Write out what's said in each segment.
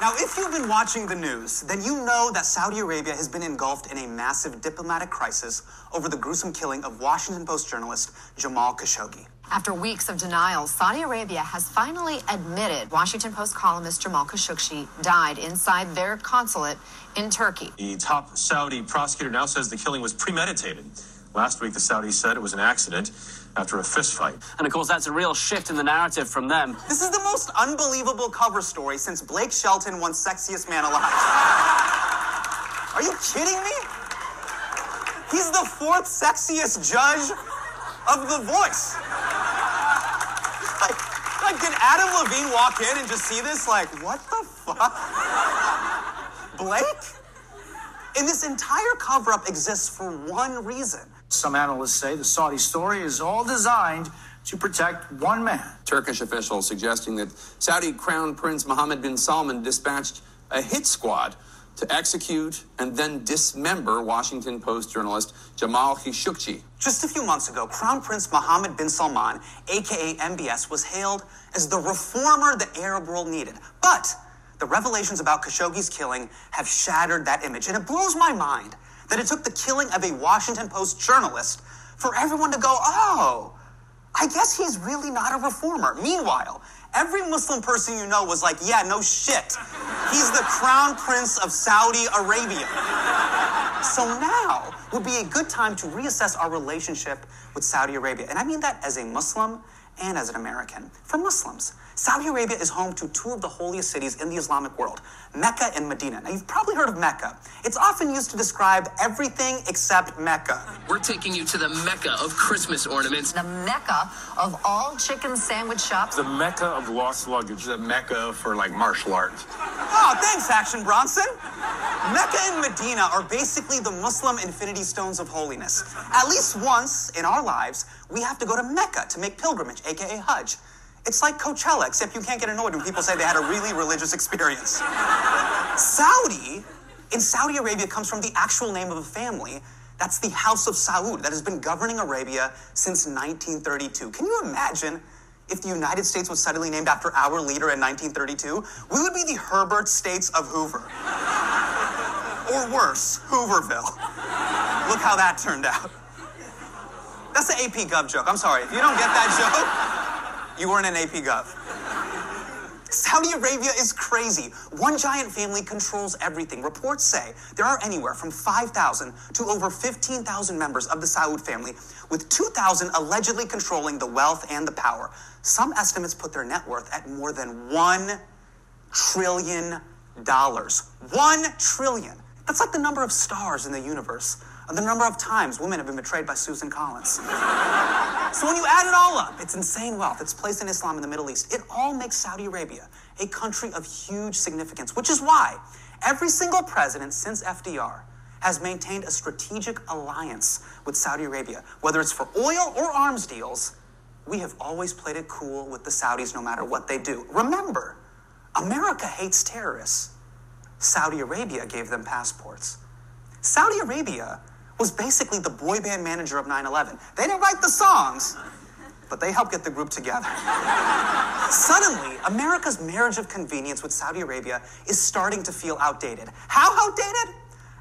Now, if you've been watching the news, then you know that Saudi Arabia has been engulfed in a massive diplomatic crisis over the gruesome killing of Washington Post journalist Jamal Khashoggi. After weeks of denial, Saudi Arabia has finally admitted Washington Post columnist Jamal Khashoggi died inside their consulate in Turkey. The top Saudi prosecutor now says the killing was premeditated. Last week, the Saudis said it was an accident after a fistfight. And of course, that's a real shift in the narrative from them. This is the most unbelievable cover story since Blake Shelton won Sexiest Man Alive. Are you kidding me? He's the fourth sexiest judge of The Voice. Like, like, did Adam Levine walk in and just see this? Like, what the fuck? Blake? And this entire cover up exists for one reason. Some analysts say the Saudi story is all designed to protect one man. Turkish officials suggesting that Saudi Crown Prince Mohammed bin Salman dispatched a hit squad to execute and then dismember Washington Post journalist Jamal Khashoggi. Just a few months ago, Crown Prince Mohammed bin Salman, aka MBS, was hailed as the reformer the Arab world needed. But the revelations about Khashoggi's killing have shattered that image, and it blows my mind that it took the killing of a Washington Post journalist for everyone to go, oh, I guess he's really not a reformer. Meanwhile, every Muslim person you know was like, yeah, no shit. He's the crown prince of Saudi Arabia. So now would be a good time to reassess our relationship with Saudi Arabia. And I mean that as a Muslim and as an American. For Muslims, Saudi Arabia is home to two of the holiest cities in the Islamic world, Mecca and Medina. Now, you've probably heard of Mecca. It's often used to describe everything except Mecca. We're taking you to the Mecca of Christmas ornaments. The Mecca of all chicken sandwich shops. The Mecca of lost luggage. The Mecca for like martial arts. Oh, thanks, Action Bronson. Mecca and Medina are basically the Muslim infinity stones of holiness. At least once in our lives, we have to go to Mecca to make pilgrimage, aka Hajj. It's like Coachella, except you can't get annoyed when people say they had a really religious experience. Saudi, in Saudi Arabia, comes from the actual name of a family. That's the House of Saud that has been governing Arabia since 1932. Can you imagine if the United States was suddenly named after our leader in 1932? We would be the Herbert States of Hoover. Or worse, Hooverville. Look how that turned out. That's the AP Gov joke. I'm sorry. If you don't get that joke, you weren't an AP Gov. Saudi Arabia is crazy. One giant family controls everything. Reports say there are anywhere from 5,000 to over 15,000 members of the Saud family, with 2,000 allegedly controlling the wealth and the power. Some estimates put their net worth at more than $1 trillion. One trillion. That's like the number of stars in the universe, and the number of times women have been betrayed by Susan Collins. so when you add it all up, it's insane wealth. It's placed in Islam in the Middle East. It all makes Saudi Arabia a country of huge significance, which is why every single president since FDR has maintained a strategic alliance with Saudi Arabia. Whether it's for oil or arms deals, we have always played it cool with the Saudis no matter what they do. Remember, America hates terrorists. Saudi Arabia gave them passports. Saudi Arabia was basically the boy band manager of 9 11. They didn't write the songs, but they helped get the group together. Suddenly, America's marriage of convenience with Saudi Arabia is starting to feel outdated. How outdated?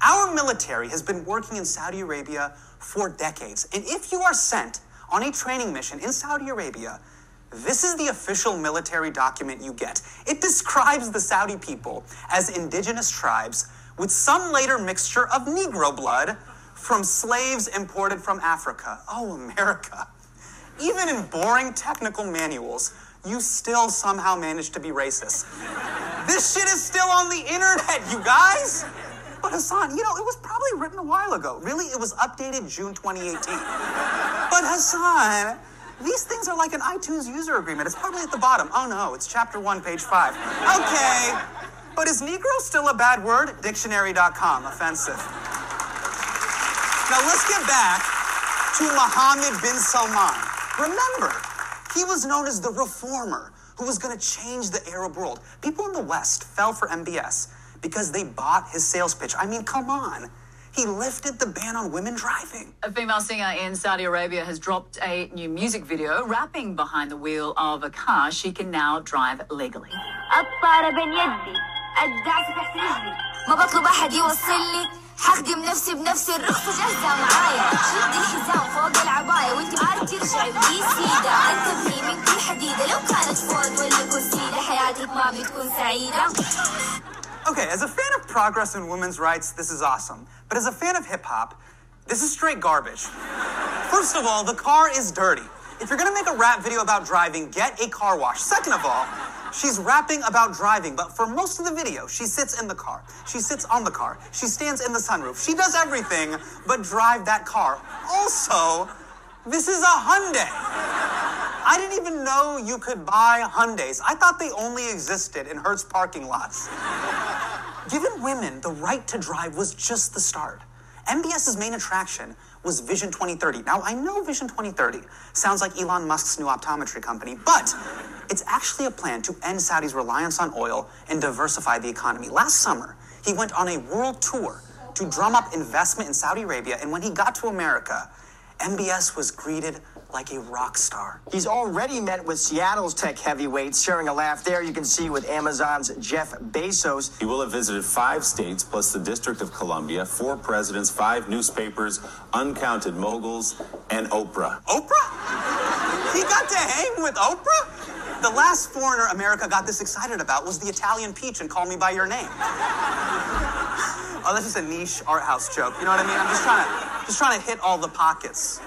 Our military has been working in Saudi Arabia for decades. And if you are sent on a training mission in Saudi Arabia, this is the official military document you get. It describes the Saudi people as indigenous tribes with some later mixture of Negro blood from slaves imported from Africa. Oh, America. Even in boring technical manuals, you still somehow manage to be racist. This shit is still on the internet, you guys. But Hassan, you know, it was probably written a while ago. Really, it was updated June 2018. But Hassan, these things are like an iTunes user agreement. It's probably at the bottom. Oh no, it's chapter one, page five. Okay. But is Negro still a bad word? Dictionary.com. Offensive. Now let's get back to Mohammed bin Salman. Remember, he was known as the reformer who was going to change the Arab world. People in the West fell for MBS because they bought his sales pitch. I mean, come on. He lifted the ban on women driving. A female singer in Saudi Arabia has dropped a new music video rapping behind the wheel of a car she can now drive legally. الطارة بين يدي الدعسة تحت رجلي ما بطلب أحد يوصل لي حخدم نفسي بنفسي الرخصة جاهزة معايا شد الحزام فوق العباية وانت عارف ترجعي بدي سيدة انتبهي من كل حديدة لو كانت فوق ولا كرسي حياتك ما بتكون سعيدة Okay, as a fan of progress and women's rights, this is awesome. But as a fan of hip hop, this is straight garbage. First of all, the car is dirty. If you're gonna make a rap video about driving, get a car wash. Second of all, she's rapping about driving, but for most of the video, she sits in the car. She sits on the car. She stands in the sunroof. She does everything but drive that car. Also, this is a Hyundai. I didn't even know you could buy Hyundais. I thought they only existed in Hertz parking lots. Giving women the right to drive was just the start. MBS's main attraction was Vision 2030. Now, I know Vision 2030 sounds like Elon Musk's new optometry company, but it's actually a plan to end Saudi's reliance on oil and diversify the economy. Last summer, he went on a world tour to drum up investment in Saudi Arabia, and when he got to America, MBS was greeted like a rock star. He's already met with Seattle's tech heavyweights, sharing a laugh there. You can see with Amazon's Jeff Bezos. He will have visited five states plus the District of Columbia, four presidents, five newspapers, uncounted moguls, and Oprah. Oprah? He got to hang with Oprah? The last foreigner America got this excited about was the Italian peach and Call Me By Your Name. Oh, that's just a niche art house joke. You know what I mean? I'm just trying to just trying to hit all the pockets.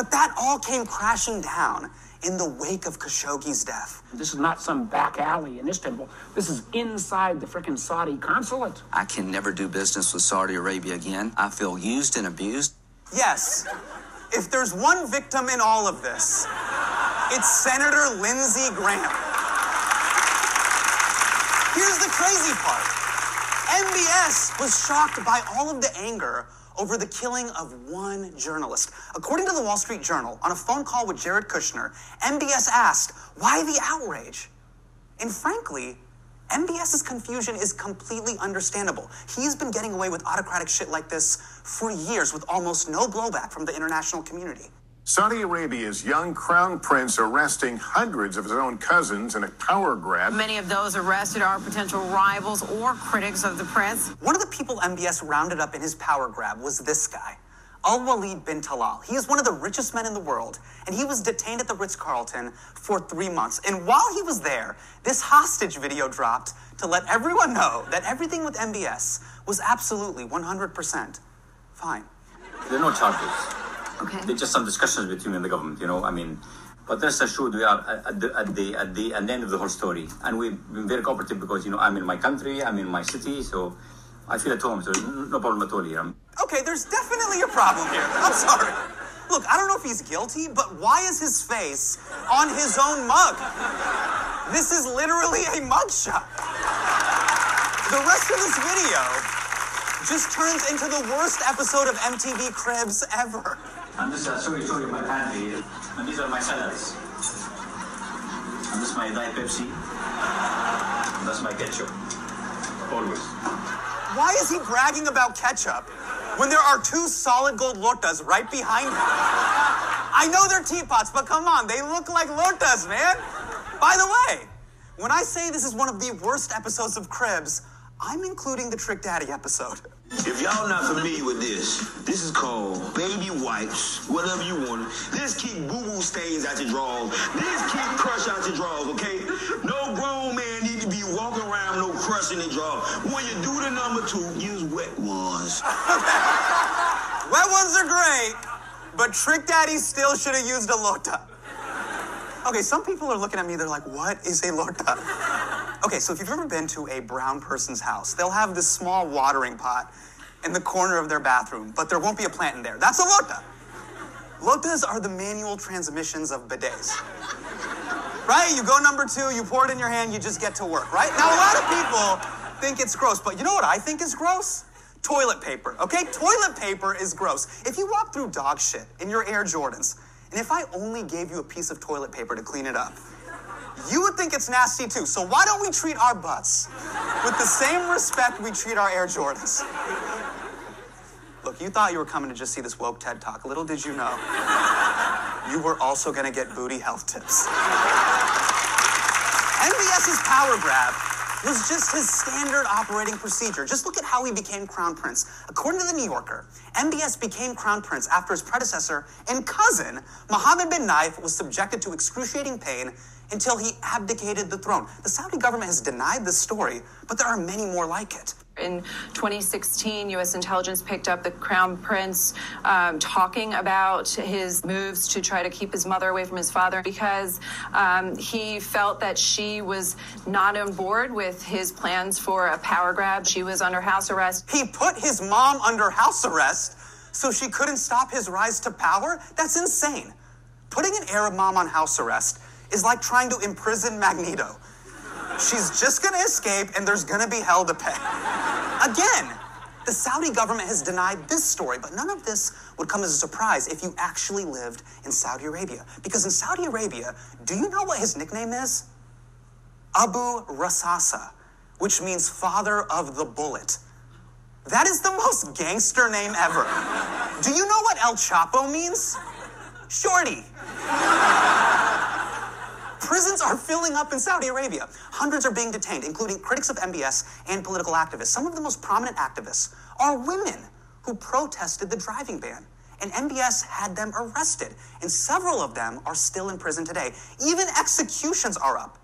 But that all came crashing down in the wake of Khashoggi's death. This is not some back alley in Istanbul. This is inside the frickin' Saudi consulate. I can never do business with Saudi Arabia again. I feel used and abused. Yes. If there's one victim in all of this, it's Senator Lindsey Graham. Here's the crazy part. MBS was shocked by all of the anger over the killing of one journalist. According to the Wall Street Journal, on a phone call with Jared Kushner, MBS asked, Why the outrage? And frankly, MBS's confusion is completely understandable. He's been getting away with autocratic shit like this for years with almost no blowback from the international community. Saudi Arabia's young crown prince arresting hundreds of his own cousins in a power grab. Many of those arrested are potential rivals or critics of the prince. One of the people MBS rounded up in his power grab was this guy, Al Walid bin Talal. He is one of the richest men in the world, and he was detained at the Ritz Carlton for three months. And while he was there, this hostage video dropped to let everyone know that everything with MBS was absolutely 100% fine. There are no charges. Okay. There's just some discussions between the government, you know. I mean, but rest assured, we are at the, at the at the at the end of the whole story, and we've been very cooperative because you know I'm in my country, I'm in my city, so I feel at home. So no problem at all here. Okay, there's definitely a problem here. I'm sorry. Look, I don't know if he's guilty, but why is his face on his own mug? This is literally a mugshot. The rest of this video just turns into the worst episode of MTV Cribs ever. I'm just uh, showing, showing my pantry, and these are my salads. And this is my Diet Pepsi. And that's my ketchup. Always. Why is he bragging about ketchup when there are two solid gold lotas right behind him? I know they're teapots, but come on, they look like lotas, man. By the way, when I say this is one of the worst episodes of Cribs, I'm including the Trick Daddy episode. If y'all not familiar with this, this is called baby wipes, whatever you want. This keep boo-boo stains out your drawers. This keep crush out your drawers, okay? No grown man need to be walking around no crush in their drawers. When you do the number two, use wet ones. wet ones are great, but Trick Daddy still should have used a lota. Okay, some people are looking at me, they're like, what is a lota? Okay, so if you've ever been to a brown person's house, they'll have this small watering pot in the corner of their bathroom, but there won't be a plant in there. That's a lota. Lotas are the manual transmissions of bidets. Right? You go number two, you pour it in your hand, you just get to work, right? Now, a lot of people think it's gross, but you know what I think is gross? Toilet paper, okay? Toilet paper is gross. If you walk through dog shit in your Air Jordans, and if I only gave you a piece of toilet paper to clean it up, you would think it's nasty too. So why don't we treat our butts with the same respect we treat our Air Jordans? Look, you thought you were coming to just see this woke TED talk. Little did you know, you were also going to get booty health tips. MBS's power grab was just his standard operating procedure. Just look at how he became crown prince. According to the New Yorker, MBS became crown prince after his predecessor and cousin, Mohammed bin Naif, was subjected to excruciating pain until he abdicated the throne. The Saudi government has denied this story, but there are many more like it. In 2016, U.S. intelligence picked up the crown prince um, talking about his moves to try to keep his mother away from his father because um, he felt that she was not on board with his plans for a power grab. She was under house arrest. He put his mom under house arrest so she couldn't stop his rise to power? That's insane. Putting an Arab mom on house arrest is like trying to imprison Magneto. She's just gonna escape and there's gonna be hell to pay. Again, the Saudi government has denied this story, but none of this would come as a surprise if you actually lived in Saudi Arabia. Because in Saudi Arabia, do you know what his nickname is? Abu Rasasa, which means father of the bullet. That is the most gangster name ever. Do you know what El Chapo means? Shorty. Prisons are filling up in Saudi Arabia. Hundreds are being detained, including critics of MBS and political activists. Some of the most prominent activists are women who protested the driving ban. And MBS had them arrested, and several of them are still in prison today. Even executions are up.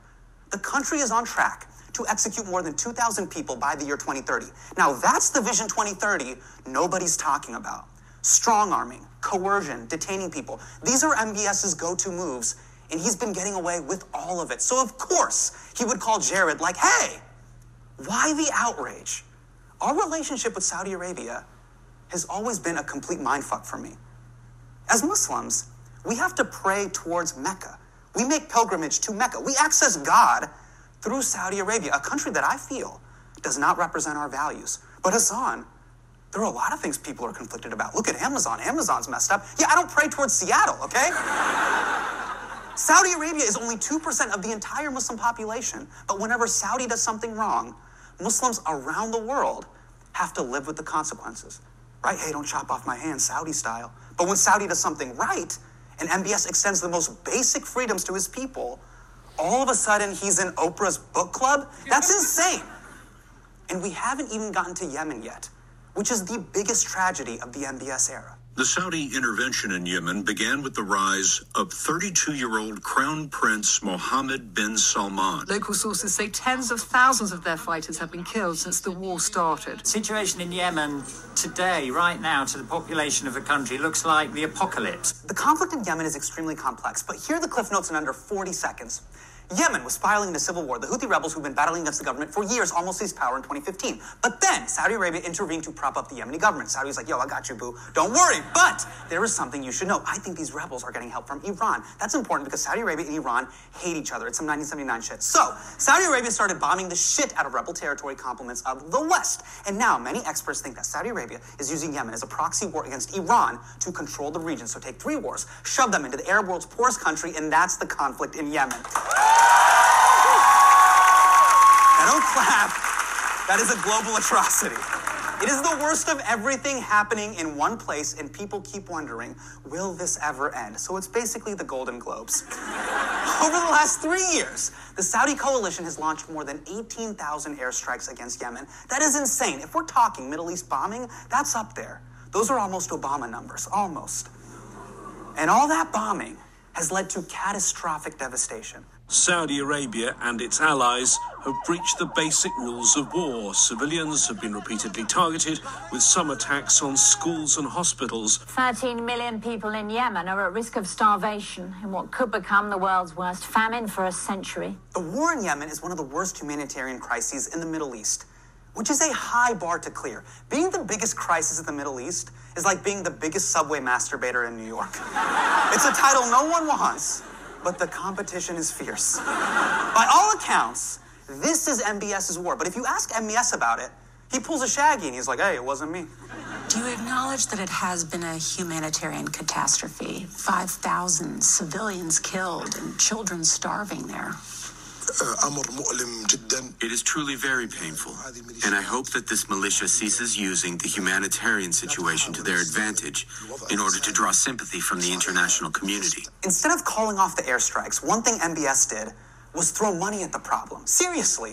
The country is on track to execute more than 2,000 people by the year 2030. Now, that's the Vision 2030 nobody's talking about. Strong arming, coercion, detaining people. These are MBS's go to moves and he's been getting away with all of it. So, of course, he would call Jared, like, hey, why the outrage? Our relationship with Saudi Arabia has always been a complete mindfuck for me. As Muslims, we have to pray towards Mecca. We make pilgrimage to Mecca. We access God through Saudi Arabia, a country that I feel does not represent our values. But Hassan, there are a lot of things people are conflicted about. Look at Amazon. Amazon's messed up. Yeah, I don't pray towards Seattle, okay? Saudi Arabia is only 2% of the entire Muslim population, but whenever Saudi does something wrong, Muslims around the world have to live with the consequences. Right? Hey, don't chop off my hand, Saudi style. But when Saudi does something right, and MBS extends the most basic freedoms to his people, all of a sudden he's in Oprah's book club? That's insane. And we haven't even gotten to Yemen yet, which is the biggest tragedy of the MBS era. The Saudi intervention in Yemen began with the rise of 32 year old Crown Prince Mohammed bin Salman. Local sources say tens of thousands of their fighters have been killed since the war started. Situation in Yemen today, right now, to the population of the country looks like the apocalypse. The conflict in Yemen is extremely complex, but here are the cliff notes in under 40 seconds. Yemen was spiraling into civil war. The Houthi rebels who've been battling against the government for years almost seized power in 2015. But then Saudi Arabia intervened to prop up the Yemeni government. Saudi was like, yo, I got you, boo. Don't worry. But there is something you should know. I think these rebels are getting help from Iran. That's important because Saudi Arabia and Iran hate each other. It's some 1979 shit. So Saudi Arabia started bombing the shit out of rebel territory compliments of the West. And now many experts think that Saudi Arabia is using Yemen as a proxy war against Iran to control the region. So take three wars, shove them into the Arab world's poorest country, and that's the conflict in Yemen. Now don't clap. That is a global atrocity. It is the worst of everything happening in one place, and people keep wondering, will this ever end? So it's basically the Golden Globes. Over the last three years, the Saudi coalition has launched more than 18,000 airstrikes against Yemen. That is insane. If we're talking Middle East bombing, that's up there. Those are almost Obama numbers, almost. And all that bombing has led to catastrophic devastation. Saudi Arabia and its allies have breached the basic rules of war. Civilians have been repeatedly targeted, with some attacks on schools and hospitals. 13 million people in Yemen are at risk of starvation in what could become the world's worst famine for a century. The war in Yemen is one of the worst humanitarian crises in the Middle East, which is a high bar to clear. Being the biggest crisis in the Middle East is like being the biggest subway masturbator in New York. it's a title no one wants but the competition is fierce. By all accounts, this is MBS's war. But if you ask MBS about it, he pulls a shaggy and he's like, hey, it wasn't me. Do you acknowledge that it has been a humanitarian catastrophe? 5,000 civilians killed and children starving there. It is truly very painful, and I hope that this militia ceases using the humanitarian situation to their advantage in order to draw sympathy from the international community. Instead of calling off the airstrikes, one thing MBS did was throw money at the problem. Seriously.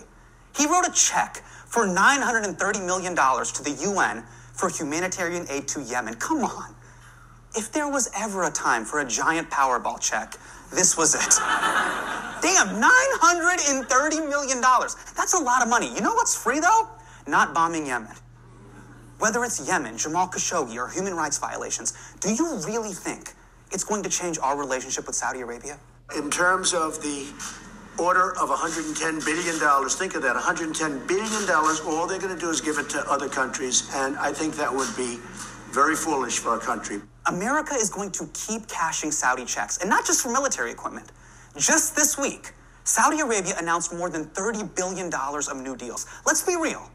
He wrote a check for $930 million to the UN for humanitarian aid to Yemen. Come on. If there was ever a time for a giant Powerball check, this was it. Damn, $930 million. That's a lot of money. You know what's free, though? Not bombing Yemen. Whether it's Yemen, Jamal Khashoggi, or human rights violations, do you really think it's going to change our relationship with Saudi Arabia? In terms of the order of $110 billion, think of that $110 billion, all they're going to do is give it to other countries. And I think that would be very foolish for our country. America is going to keep cashing Saudi checks, and not just for military equipment. Just this week, Saudi Arabia announced more than $30 billion of new deals. Let's be real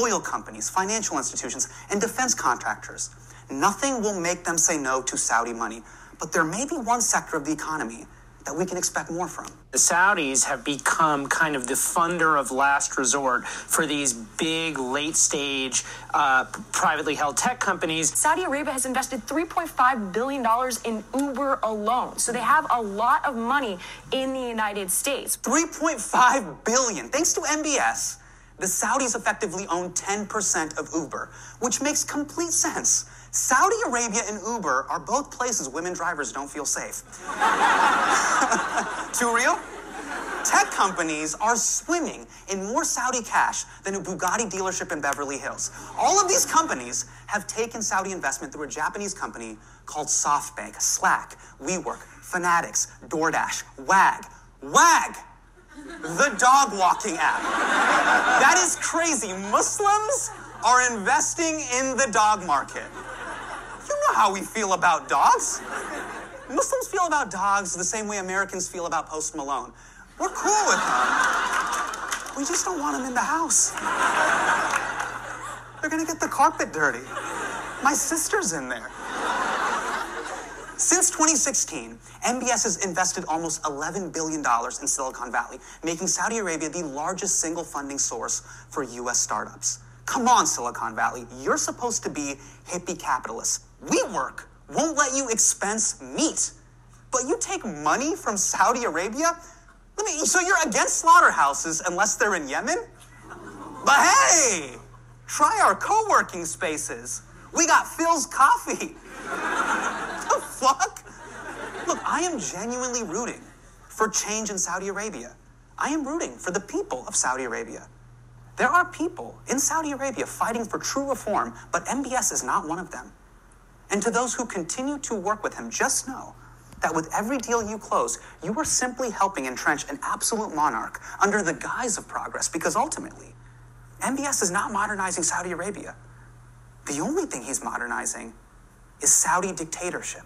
oil companies, financial institutions, and defense contractors. Nothing will make them say no to Saudi money, but there may be one sector of the economy that we can expect more from. The Saudis have become kind of the funder of last resort for these big late stage uh, privately held tech companies. Saudi Arabia has invested $3.5 billion in Uber alone. So they have a lot of money in the United States. 3.5 billion. Thanks to MBS, the Saudis effectively own 10% of Uber, which makes complete sense. Saudi Arabia and Uber are both places women drivers don't feel safe. Too real? Tech companies are swimming in more Saudi cash than a Bugatti dealership in Beverly Hills. All of these companies have taken Saudi investment through a Japanese company called SoftBank, Slack, WeWork, Fanatics, DoorDash, Wag. Wag! The dog walking app. That is crazy. Muslims are investing in the dog market. Know how we feel about dogs. Muslims feel about dogs the same way Americans feel about Post Malone. We're cool with them. We just don't want them in the house. They're gonna get the carpet dirty. My sister's in there. Since 2016, MBS has invested almost $11 billion in Silicon Valley, making Saudi Arabia the largest single funding source for US startups. Come on, Silicon Valley. You're supposed to be hippie capitalists. WeWork won't let you expense meat, but you take money from Saudi Arabia? Let me, so you're against slaughterhouses unless they're in Yemen? But hey, try our co working spaces. We got Philz coffee. the fuck? Look, I am genuinely rooting for change in Saudi Arabia. I am rooting for the people of Saudi Arabia. There are people in Saudi Arabia fighting for true reform, but MBS is not one of them. And to those who continue to work with him, just know that with every deal you close, you are simply helping entrench an absolute monarch under the guise of progress, because ultimately, MBS is not modernizing Saudi Arabia. The only thing he's modernizing is Saudi dictatorship.